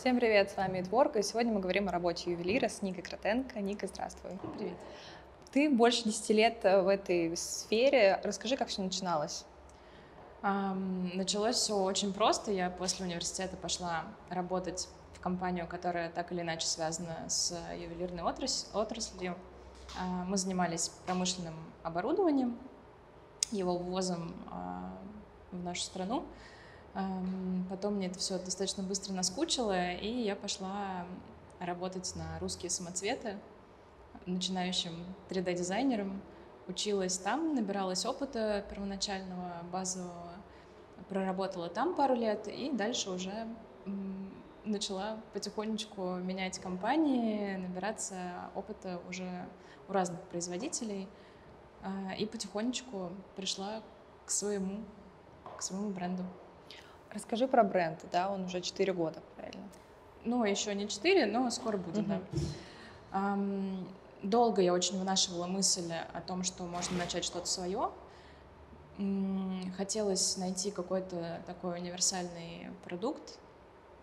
Всем привет, с вами Творка, и сегодня мы говорим о работе ювелира с Никой Кротенко. Ника, здравствуй. Привет. Ты больше 10 лет в этой сфере. Расскажи, как все начиналось? Началось все очень просто. Я после университета пошла работать в компанию, которая так или иначе связана с ювелирной отрас отраслью. Uh, мы занимались промышленным оборудованием, его ввозом uh, в нашу страну. Потом мне это все достаточно быстро наскучило, и я пошла работать на русские самоцветы начинающим 3D-дизайнером. Училась там, набиралась опыта первоначального, базового, проработала там пару лет, и дальше уже начала потихонечку менять компании, набираться опыта уже у разных производителей, а, и потихонечку пришла к своему, к своему бренду. Расскажи про бренд, да, он уже 4 года, правильно? Ну, еще не 4, но скоро будет, угу. да. Долго я очень вынашивала мысль о том, что можно начать что-то свое. Хотелось найти какой-то такой универсальный продукт,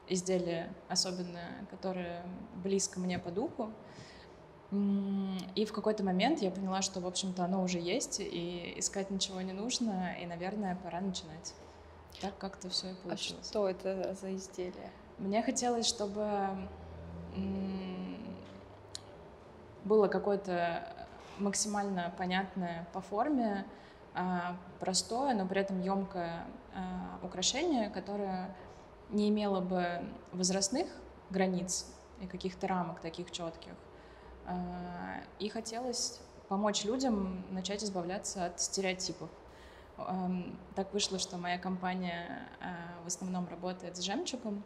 изделие особенно, которое близко мне по духу. И в какой-то момент я поняла, что, в общем-то, оно уже есть, и искать ничего не нужно, и, наверное, пора начинать. Так как-то все и а получилось. А что это за изделие? Мне хотелось, чтобы было какое-то максимально понятное по форме, а, простое, но при этом емкое а, украшение, которое не имело бы возрастных границ и каких-то рамок таких четких. И хотелось помочь людям начать избавляться от стереотипов. Так вышло, что моя компания а, в основном работает с жемчугом.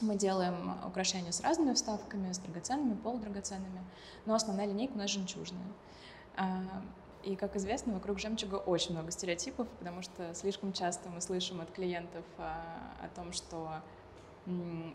Мы делаем украшения с разными вставками, с драгоценными, полудрагоценными, но основная линейка у нас жемчужная. А, и, как известно, вокруг жемчуга очень много стереотипов, потому что слишком часто мы слышим от клиентов а, о том, что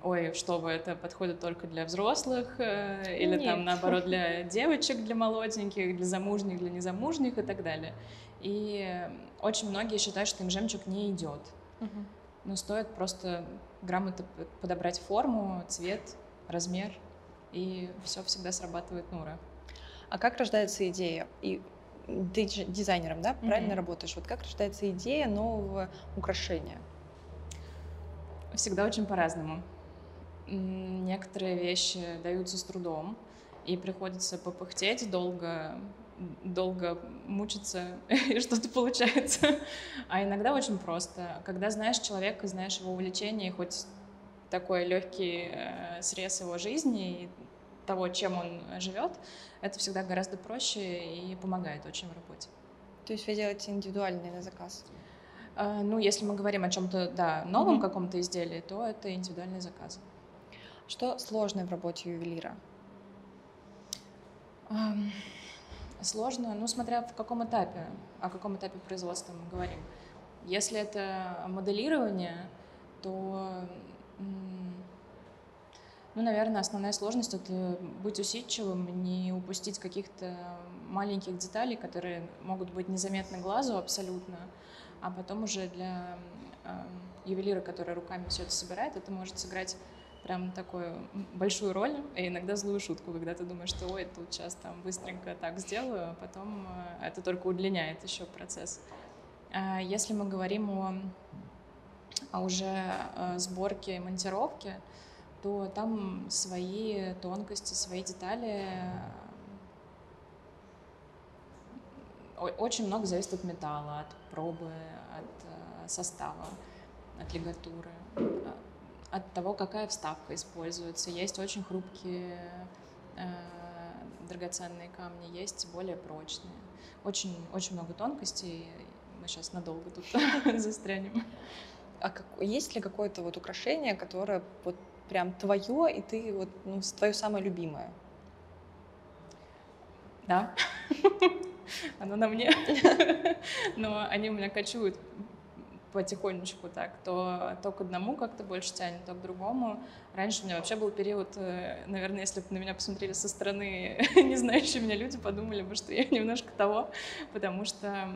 ой, что вы, это подходит только для взрослых, э, или Нет. там наоборот для девочек, для молоденьких, для замужних, для незамужних и так далее. И очень многие считают, что им жемчуг не идет. Угу. Но стоит просто грамотно подобрать форму, цвет, размер, и все всегда срабатывает Нура. А как рождается идея? И ты дизайнером, да, правильно mm-hmm. работаешь? Вот как рождается идея нового украшения? Всегда очень по-разному. Некоторые вещи даются с трудом, и приходится попыхтеть долго, долго мучиться, и что-то получается. А иногда очень просто. Когда знаешь человека, знаешь его увлечение, хоть такой легкий э, срез его жизни и того, чем он живет, это всегда гораздо проще и помогает очень в работе. То есть вы делаете индивидуальный на заказ? Э, ну, если мы говорим о чем-то, да, новом mm-hmm. каком-то изделии, то это индивидуальный заказ. Что сложное в работе ювелира? Um Сложно, ну, смотря в каком этапе, о каком этапе производства мы говорим. Если это моделирование, то, ну, наверное, основная сложность — это быть усидчивым, не упустить каких-то маленьких деталей, которые могут быть незаметны глазу абсолютно, а потом уже для э, ювелира, который руками все это собирает, это может сыграть прям такую большую роль и иногда злую шутку, когда ты думаешь, что ой, тут сейчас там быстренько так сделаю, а потом э, это только удлиняет еще процесс. А если мы говорим о, о уже э, сборке и монтировке, то там свои тонкости, свои детали. Очень много зависит от металла, от пробы, от э, состава, от лигатуры от того, какая вставка используется. Есть очень хрупкие э, драгоценные камни, есть более прочные. Очень, очень много тонкостей. Мы сейчас надолго тут застрянем. А как, есть ли какое-то вот украшение, которое вот прям твое, и ты вот, ну, твое самое любимое? Да. Оно на мне. Но они у меня кочуют потихонечку так, то, то к одному как-то больше тянет, то к другому. Раньше у меня вообще был период, э, наверное, если бы на меня посмотрели со стороны не знающие меня люди, подумали бы, что я немножко того, потому что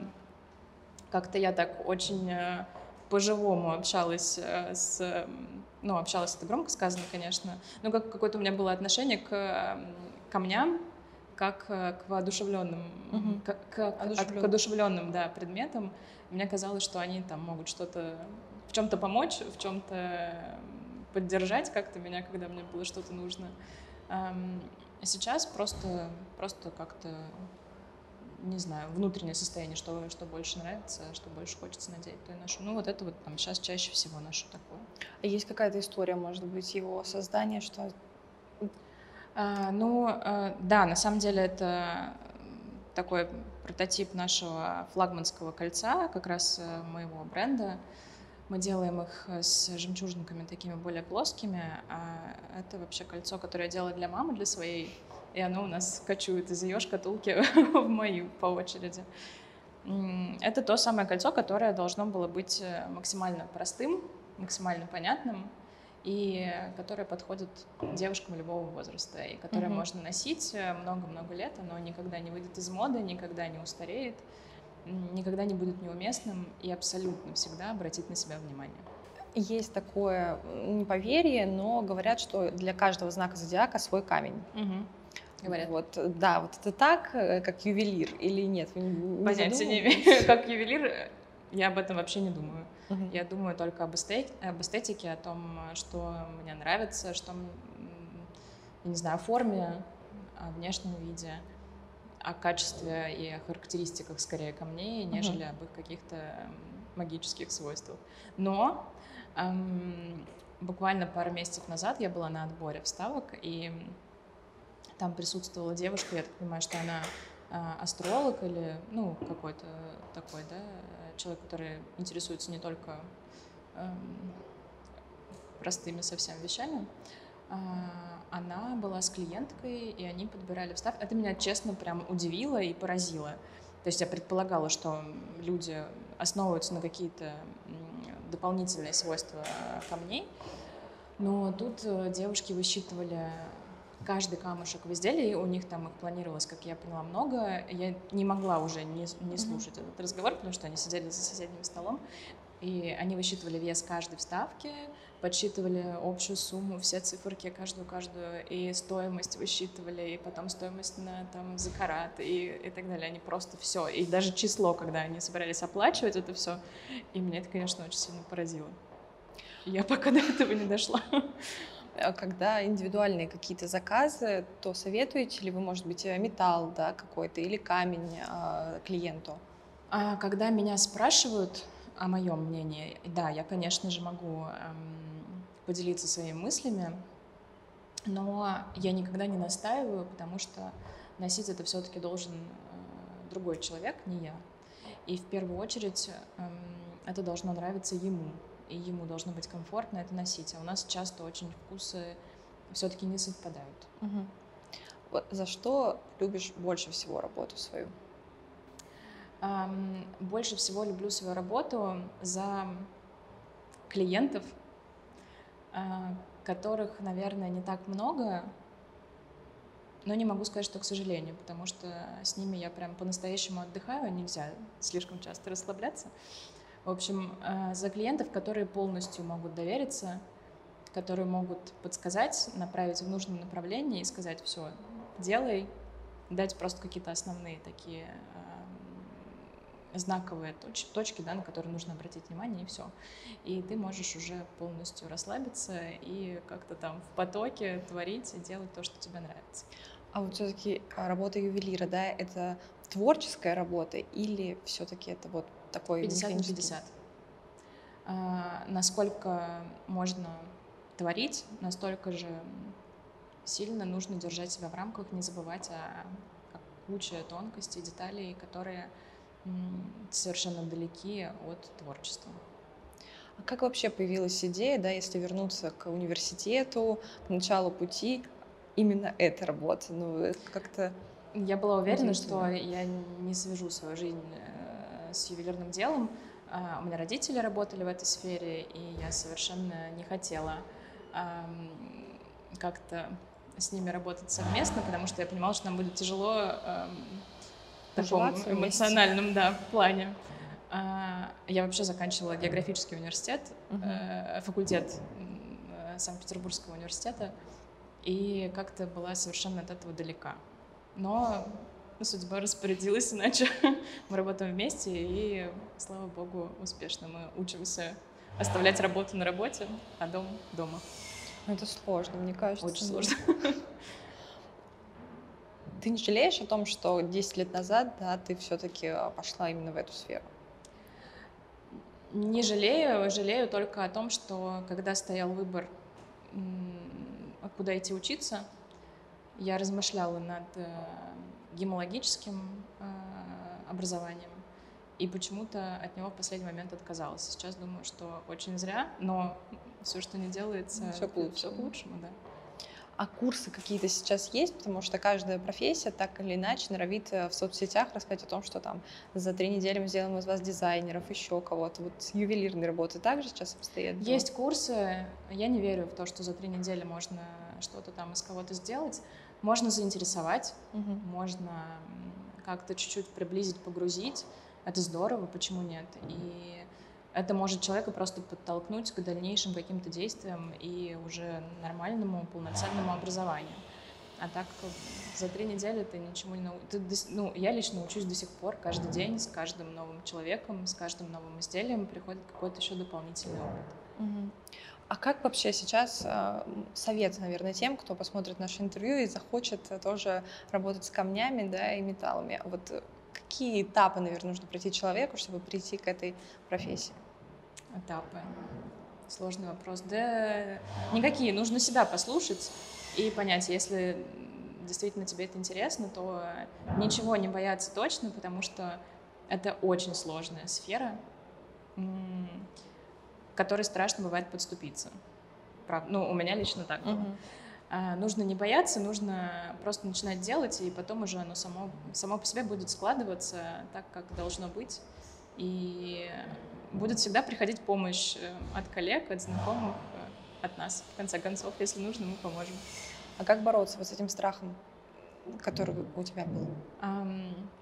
как-то я так очень э, по-живому общалась э, с... Ну, общалась, это громко сказано, конечно, но как, какое-то у меня было отношение к камням, как к воодушевленным, угу. к, к, одушевленным. к одушевленным да, предметам. Мне казалось, что они там могут что-то в чем-то помочь, в чем-то поддержать как-то меня, когда мне было что-то нужно. А сейчас просто, просто как-то не знаю, внутреннее состояние, что, что больше нравится, что больше хочется надеть, то и ношу. Ну, вот это вот там сейчас чаще всего ношу такое. А есть какая-то история, может быть, его создания, что... А, ну, а, да, на самом деле это такой прототип нашего флагманского кольца, как раз э, моего бренда. Мы делаем их с жемчужинками такими более плоскими. А это вообще кольцо, которое я делала для мамы, для своей и оно у нас кочует из ее шкатулки в мою по очереди. Это то самое кольцо, которое должно было быть э, максимально простым, максимально понятным, и которое подходит девушкам любого возраста, и которое mm-hmm. можно носить много-много лет, оно никогда не выйдет из моды, никогда не устареет, никогда не будет неуместным и абсолютно всегда обратит на себя внимание. Есть такое поверье, но говорят, что для каждого знака зодиака свой камень. Угу говорят. Вот, да, вот это так, э, как ювелир или нет? Не Понятия не имею. Как ювелир, э, я об этом вообще не думаю. Uh-huh. Я думаю только об, эстет... об эстетике, о том, что мне нравится, что, я не знаю, о форме, о внешнем виде, о качестве и о характеристиках скорее камней, нежели uh-huh. об их каких-то магических свойствах. Но эм, буквально пару месяцев назад я была на отборе вставок, и там присутствовала девушка, я так понимаю, что она а, астролог или, ну, какой-то такой, да, человек, который интересуется не только эм, простыми совсем вещами. А, она была с клиенткой, и они подбирали встав. Это меня, честно, прям удивило и поразило. То есть я предполагала, что люди основываются на какие-то дополнительные свойства камней, но тут э, девушки высчитывали каждый камушек в изделии, у них там их планировалось, как я поняла, много. Я не могла уже не, не слушать mm-hmm. этот разговор, потому что они сидели за соседним столом, и они высчитывали вес каждой вставки, подсчитывали общую сумму, все циферки, каждую-каждую, и стоимость высчитывали, и потом стоимость на там закарат, и, и так далее. Они просто все. И даже число, когда они собирались оплачивать это все. И меня это, конечно, очень сильно поразило. Я пока до этого не дошла. А когда индивидуальные какие-то заказы, то советуете ли вы, может быть, э, металл да, какой-то или камень э, клиенту? А когда меня спрашивают о моем мнении, да, я, конечно же, могу эм, поделиться своими мыслями, но я никогда не настаиваю, потому что носить это все-таки должен э, другой человек, не я. И в первую очередь э, это должно нравиться ему и ему должно быть комфортно это носить. А у нас часто очень вкусы все-таки не совпадают. Угу. Вот за что любишь больше всего работу свою? Um, больше всего люблю свою работу за клиентов, uh, которых, наверное, не так много, но не могу сказать, что к сожалению, потому что с ними я прям по-настоящему отдыхаю, нельзя слишком часто расслабляться. В общем, э, за клиентов, которые полностью могут довериться, которые могут подсказать, направить в нужном направлении и сказать, все, делай, дать просто какие-то основные такие э, знаковые точ точки, да, на которые нужно обратить внимание, и все. И ты можешь уже полностью расслабиться и как-то там в потоке творить и делать то, что тебе нравится. А вот все-таки работа ювелира, да, это творческая работа или все-таки это вот такой 50 на 50. А, насколько можно творить, настолько же сильно нужно держать себя в рамках, не забывать о, о куче тонкостей, деталей, которые совершенно далеки от творчества. А как вообще появилась идея, да, если вернуться к университету, к началу пути, именно эта работа? Ну, как-то... Я была уверена, что я не свяжу свою жизнь с ювелирным делом. А, у меня родители работали в этой сфере, и я совершенно не хотела как-то с ними работать совместно, потому что я понимала, что нам будет тяжело в таком эмоциональном да, плане. А, я вообще заканчивала географический университет, э, факультет э, Санкт-Петербургского университета, и как-то была совершенно от этого далека. Но судьба распорядилась иначе. Мы работаем вместе, и, слава богу, успешно. Мы учимся оставлять работу на работе, а дом дома. Ну, Это сложно, мне кажется. Очень сложно. Ты не жалеешь о том, что 10 лет назад, да, ты все-таки пошла именно в эту сферу? Не жалею, жалею только о том, что когда стоял выбор, м, куда идти учиться, я размышляла над э, гемологическим э, образованием и почему-то от него в последний момент отказалась. Сейчас думаю, что очень зря, но все, что не делается, Всё к лучшему. к лучшему, да. А курсы какие-то сейчас есть? Потому что каждая профессия так или иначе норовит э, в соцсетях рассказать о том, что там за три недели мы сделаем из вас дизайнеров, еще кого-то. Вот с ювелирной работы также сейчас обстоят? Есть курсы, я не верю в то, что за три недели можно что-то там из кого-то сделать. Можно заинтересовать, Мгм. можно как-то чуть-чуть приблизить, погрузить. Это здорово, почему нет? И это может человека просто подтолкнуть к дальнейшим каким-то действиям и уже нормальному, полноценному образованию. А так за три недели ты ничему не научишься. Ну, я лично учусь до сих пор, каждый день, с каждым новым человеком, с каждым новым изделием приходит какой-то еще дополнительный опыт. Мгм. А как вообще сейчас м, совет, наверное, тем, кто посмотрит наше интервью и захочет э, тоже работать с камнями, да, и металлами? Вот э, какие этапы, наверное, нужно пройти человеку, чтобы прийти к этой профессии? Этапы. Сложный вопрос. Да никакие. Нужно себя послушать и понять, если действительно тебе это интересно, то ничего не бояться точно, потому что это очень сложная сфера, к которой страшно бывает подступиться. Правда. Ну, у меня лично так было. Мгм. А, нужно не бояться, нужно просто начинать делать, и потом уже оно само, само по себе будет складываться так, как должно быть. И будет всегда приходить помощь э, от коллег, от знакомых, э, от нас. В конце концов, если нужно, мы поможем. А как бороться вот с этим страхом, который у тебя был?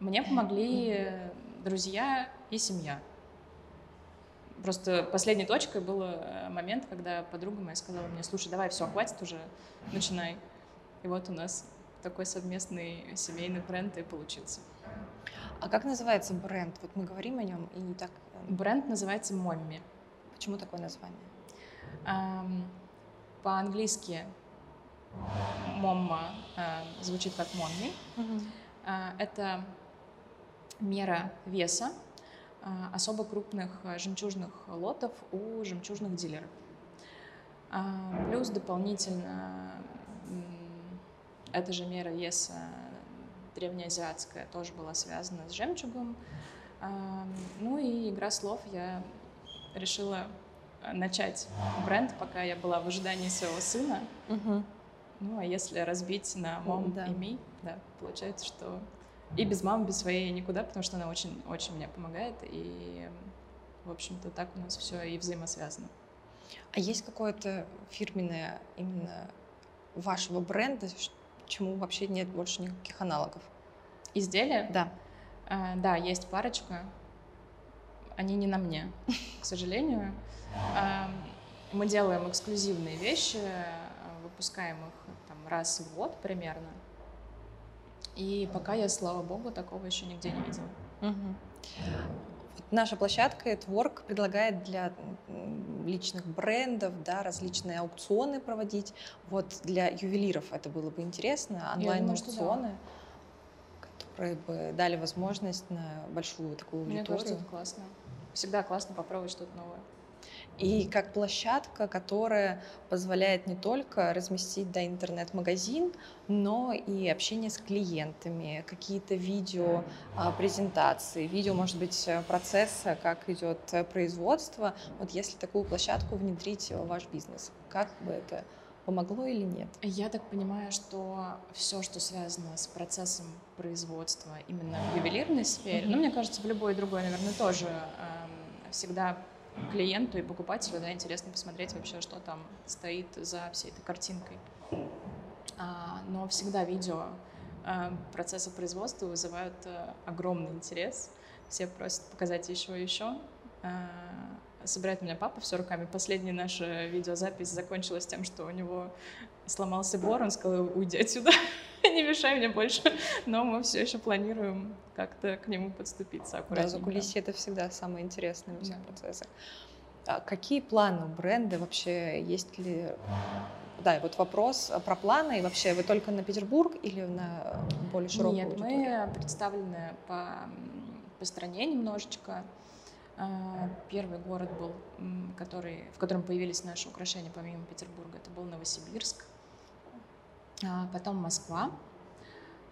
Мне помогли друзья и семья. Просто последней точкой был э, момент, когда подруга моя сказала мне, слушай, давай, все, хватит уже, начинай. И вот у нас такой совместный семейный бренд и получился. А как называется бренд? Вот мы говорим о нем и не так. э, Бренд называется Momme. Почему такое название? Ам, По-английски Momme а, звучит как Momme. А, Это мера веса особо крупных а, жемчужных лотов у жемчужных дилеров. А, Плюс дополнительно эта же мера веса древнеазиатская тоже была связана с жемчугом. А, Ну и игра слов я решила а, начать бренд, пока я была в ожидании своего сына. Мгм. Ну, а если разбить на мом Да. и ми, да, получается, что и без мамы, без своей никуда, потому что она очень, очень мне помогает, и, в общем-то, так у нас все и взаимосвязано. А есть какое-то фирменное именно вашего бренда, чему вообще нет больше никаких аналогов? Изделия? Да. А, да, есть парочка. Они не на мне, к сожалению. А, Мы делаем эксклюзивные вещи, выпускаем их там, раз в год примерно. И пока я, слава богу, такого еще нигде не видела. Вот наша площадка Twork предлагает для личных брендов да, различные аукционы проводить. Вот для ювелиров это было бы интересно, онлайн-аукционы, которые бы дали возможность на большую такую Мне аудиторию. кажется, это классно. Всегда классно попробовать что-то новое. И как площадка, которая позволяет не только разместить да, интернет-магазин, но и общение с клиентами, какие-то видео, а, презентации, видео, может быть, э, процесса, как идет э, производство. Вот если такую площадку внедрить в ваш бизнес, как бы это помогло или нет? Я так понимаю, что все, что связано с процессом производства именно в ювелирной сфере, Мгм. ну, мне кажется, в любой другой, наверное, тоже эм, всегда клиенту и покупателю, да, интересно посмотреть вообще, что там стоит за всей этой картинкой. А, но всегда видео э, процесса производства вызывают э, огромный интерес. все просят показать еще и еще. А, собирает меня папа все руками. Последняя наша видеозапись закончилась тем, что у него сломался бор, он сказал, уйди отсюда, не мешай мне больше. Но мы все еще планируем как-то к нему подступиться аккуратненько. Да, за кулисье это всегда самое интересное в этих да. процессах. А какие планы у бренда вообще? Есть ли... Да, вот вопрос про планы. И вообще, вы только на Петербург или на более широкую Нет, аудиторию? мы представлены по, по стране немножечко. А, первый город был, который, в котором появились наши украшения помимо Петербурга, это был Новосибирск. А потом Москва.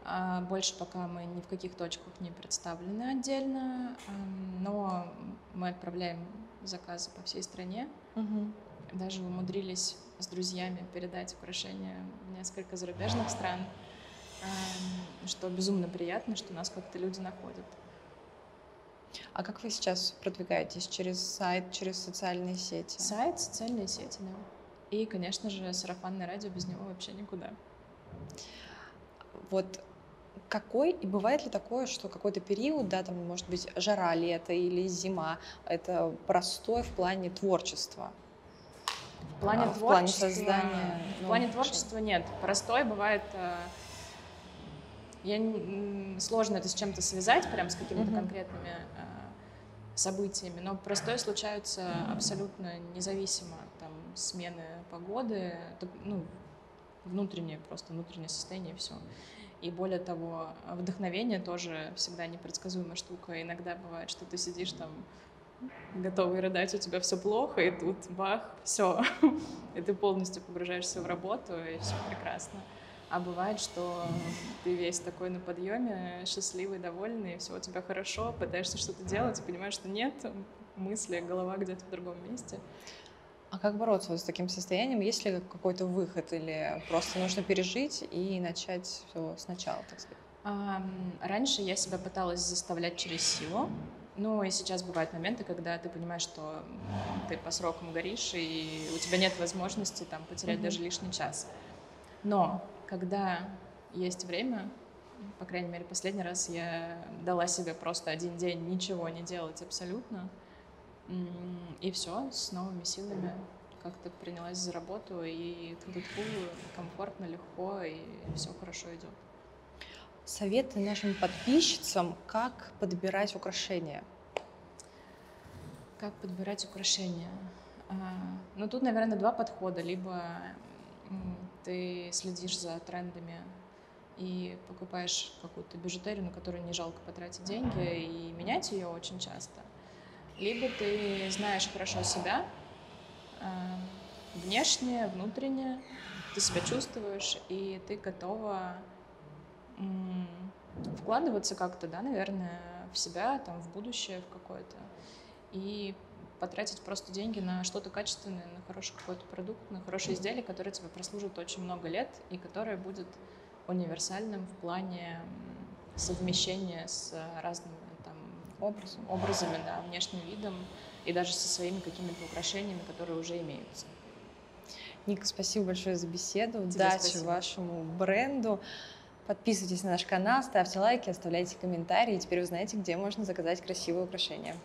А больше пока мы ни в каких точках не представлены отдельно, но мы отправляем заказы по всей стране. Угу. Даже умудрились с друзьями передать украшения в несколько зарубежных стран, что безумно приятно, что нас как-то люди находят. А как вы сейчас продвигаетесь? Через сайт, через социальные сети? Сайт, социальные сети, да. И, конечно же, сарафанное радио без него вообще никуда. Вот какой, и бывает ли такое, что какой-то период, да, там может быть жара, лето или зима, это простой в плане творчества? В плане а, творчества, в плане создания. В плане творчества нет. Простой бывает. Э, я сложно это с чем-то связать, прям с какими-то mm-hmm. конкретными э, событиями, но простой случаются абсолютно независимо там смены погоды, ну внутреннее просто внутреннее состояние и все. И более того, вдохновение тоже всегда непредсказуемая штука. Иногда бывает, что ты сидишь там готовый рыдать, у тебя все плохо, и тут бах, все, и ты полностью погружаешься в работу, и все прекрасно. А бывает, что ты весь такой на подъеме, счастливый, довольный, все у тебя хорошо, пытаешься что-то делать, и понимаешь, что нет, мысли, голова где-то в другом месте. А как бороться вот с таким состоянием? Есть ли какой-то выход или просто нужно пережить и начать все сначала, так сказать? А, раньше я себя пыталась заставлять через силу, ну и сейчас бывают моменты, когда ты понимаешь, что ты по срокам горишь, и у тебя нет возможности там потерять mm-hmm. даже лишний час. Но когда есть время, по крайней мере, последний раз я дала себе просто один день ничего не делать абсолютно, и все, с новыми силами как-то принялась за работу, и тут комфортно, легко, и все хорошо идет. Советы нашим подписчицам, как подбирать украшения? Как подбирать украшения? А, ну, тут, наверное, два подхода. Либо ты следишь за трендами и покупаешь какую-то бижутерию, на которую не жалко потратить деньги, и менять ее очень часто. Либо ты знаешь хорошо себя, э, внешне, внутренне, ты себя чувствуешь, и ты готова вкладываться как-то, да, наверное, в себя, там, в будущее, в какое-то, и потратить просто деньги на что-то качественное, на хороший какой-то продукт, на хорошее изделие, которое тебе прослужит очень много лет и которое будет универсальным в плане совмещения с разными образом, образами, да, внешним видом и даже со своими какими-то украшениями, которые уже имеются. Ника, спасибо большое за беседу. Тебе Удачи спасибо. вашему бренду. Подписывайтесь на наш канал, ставьте лайки, оставляйте комментарии. И теперь вы знаете, где можно заказать красивые украшения.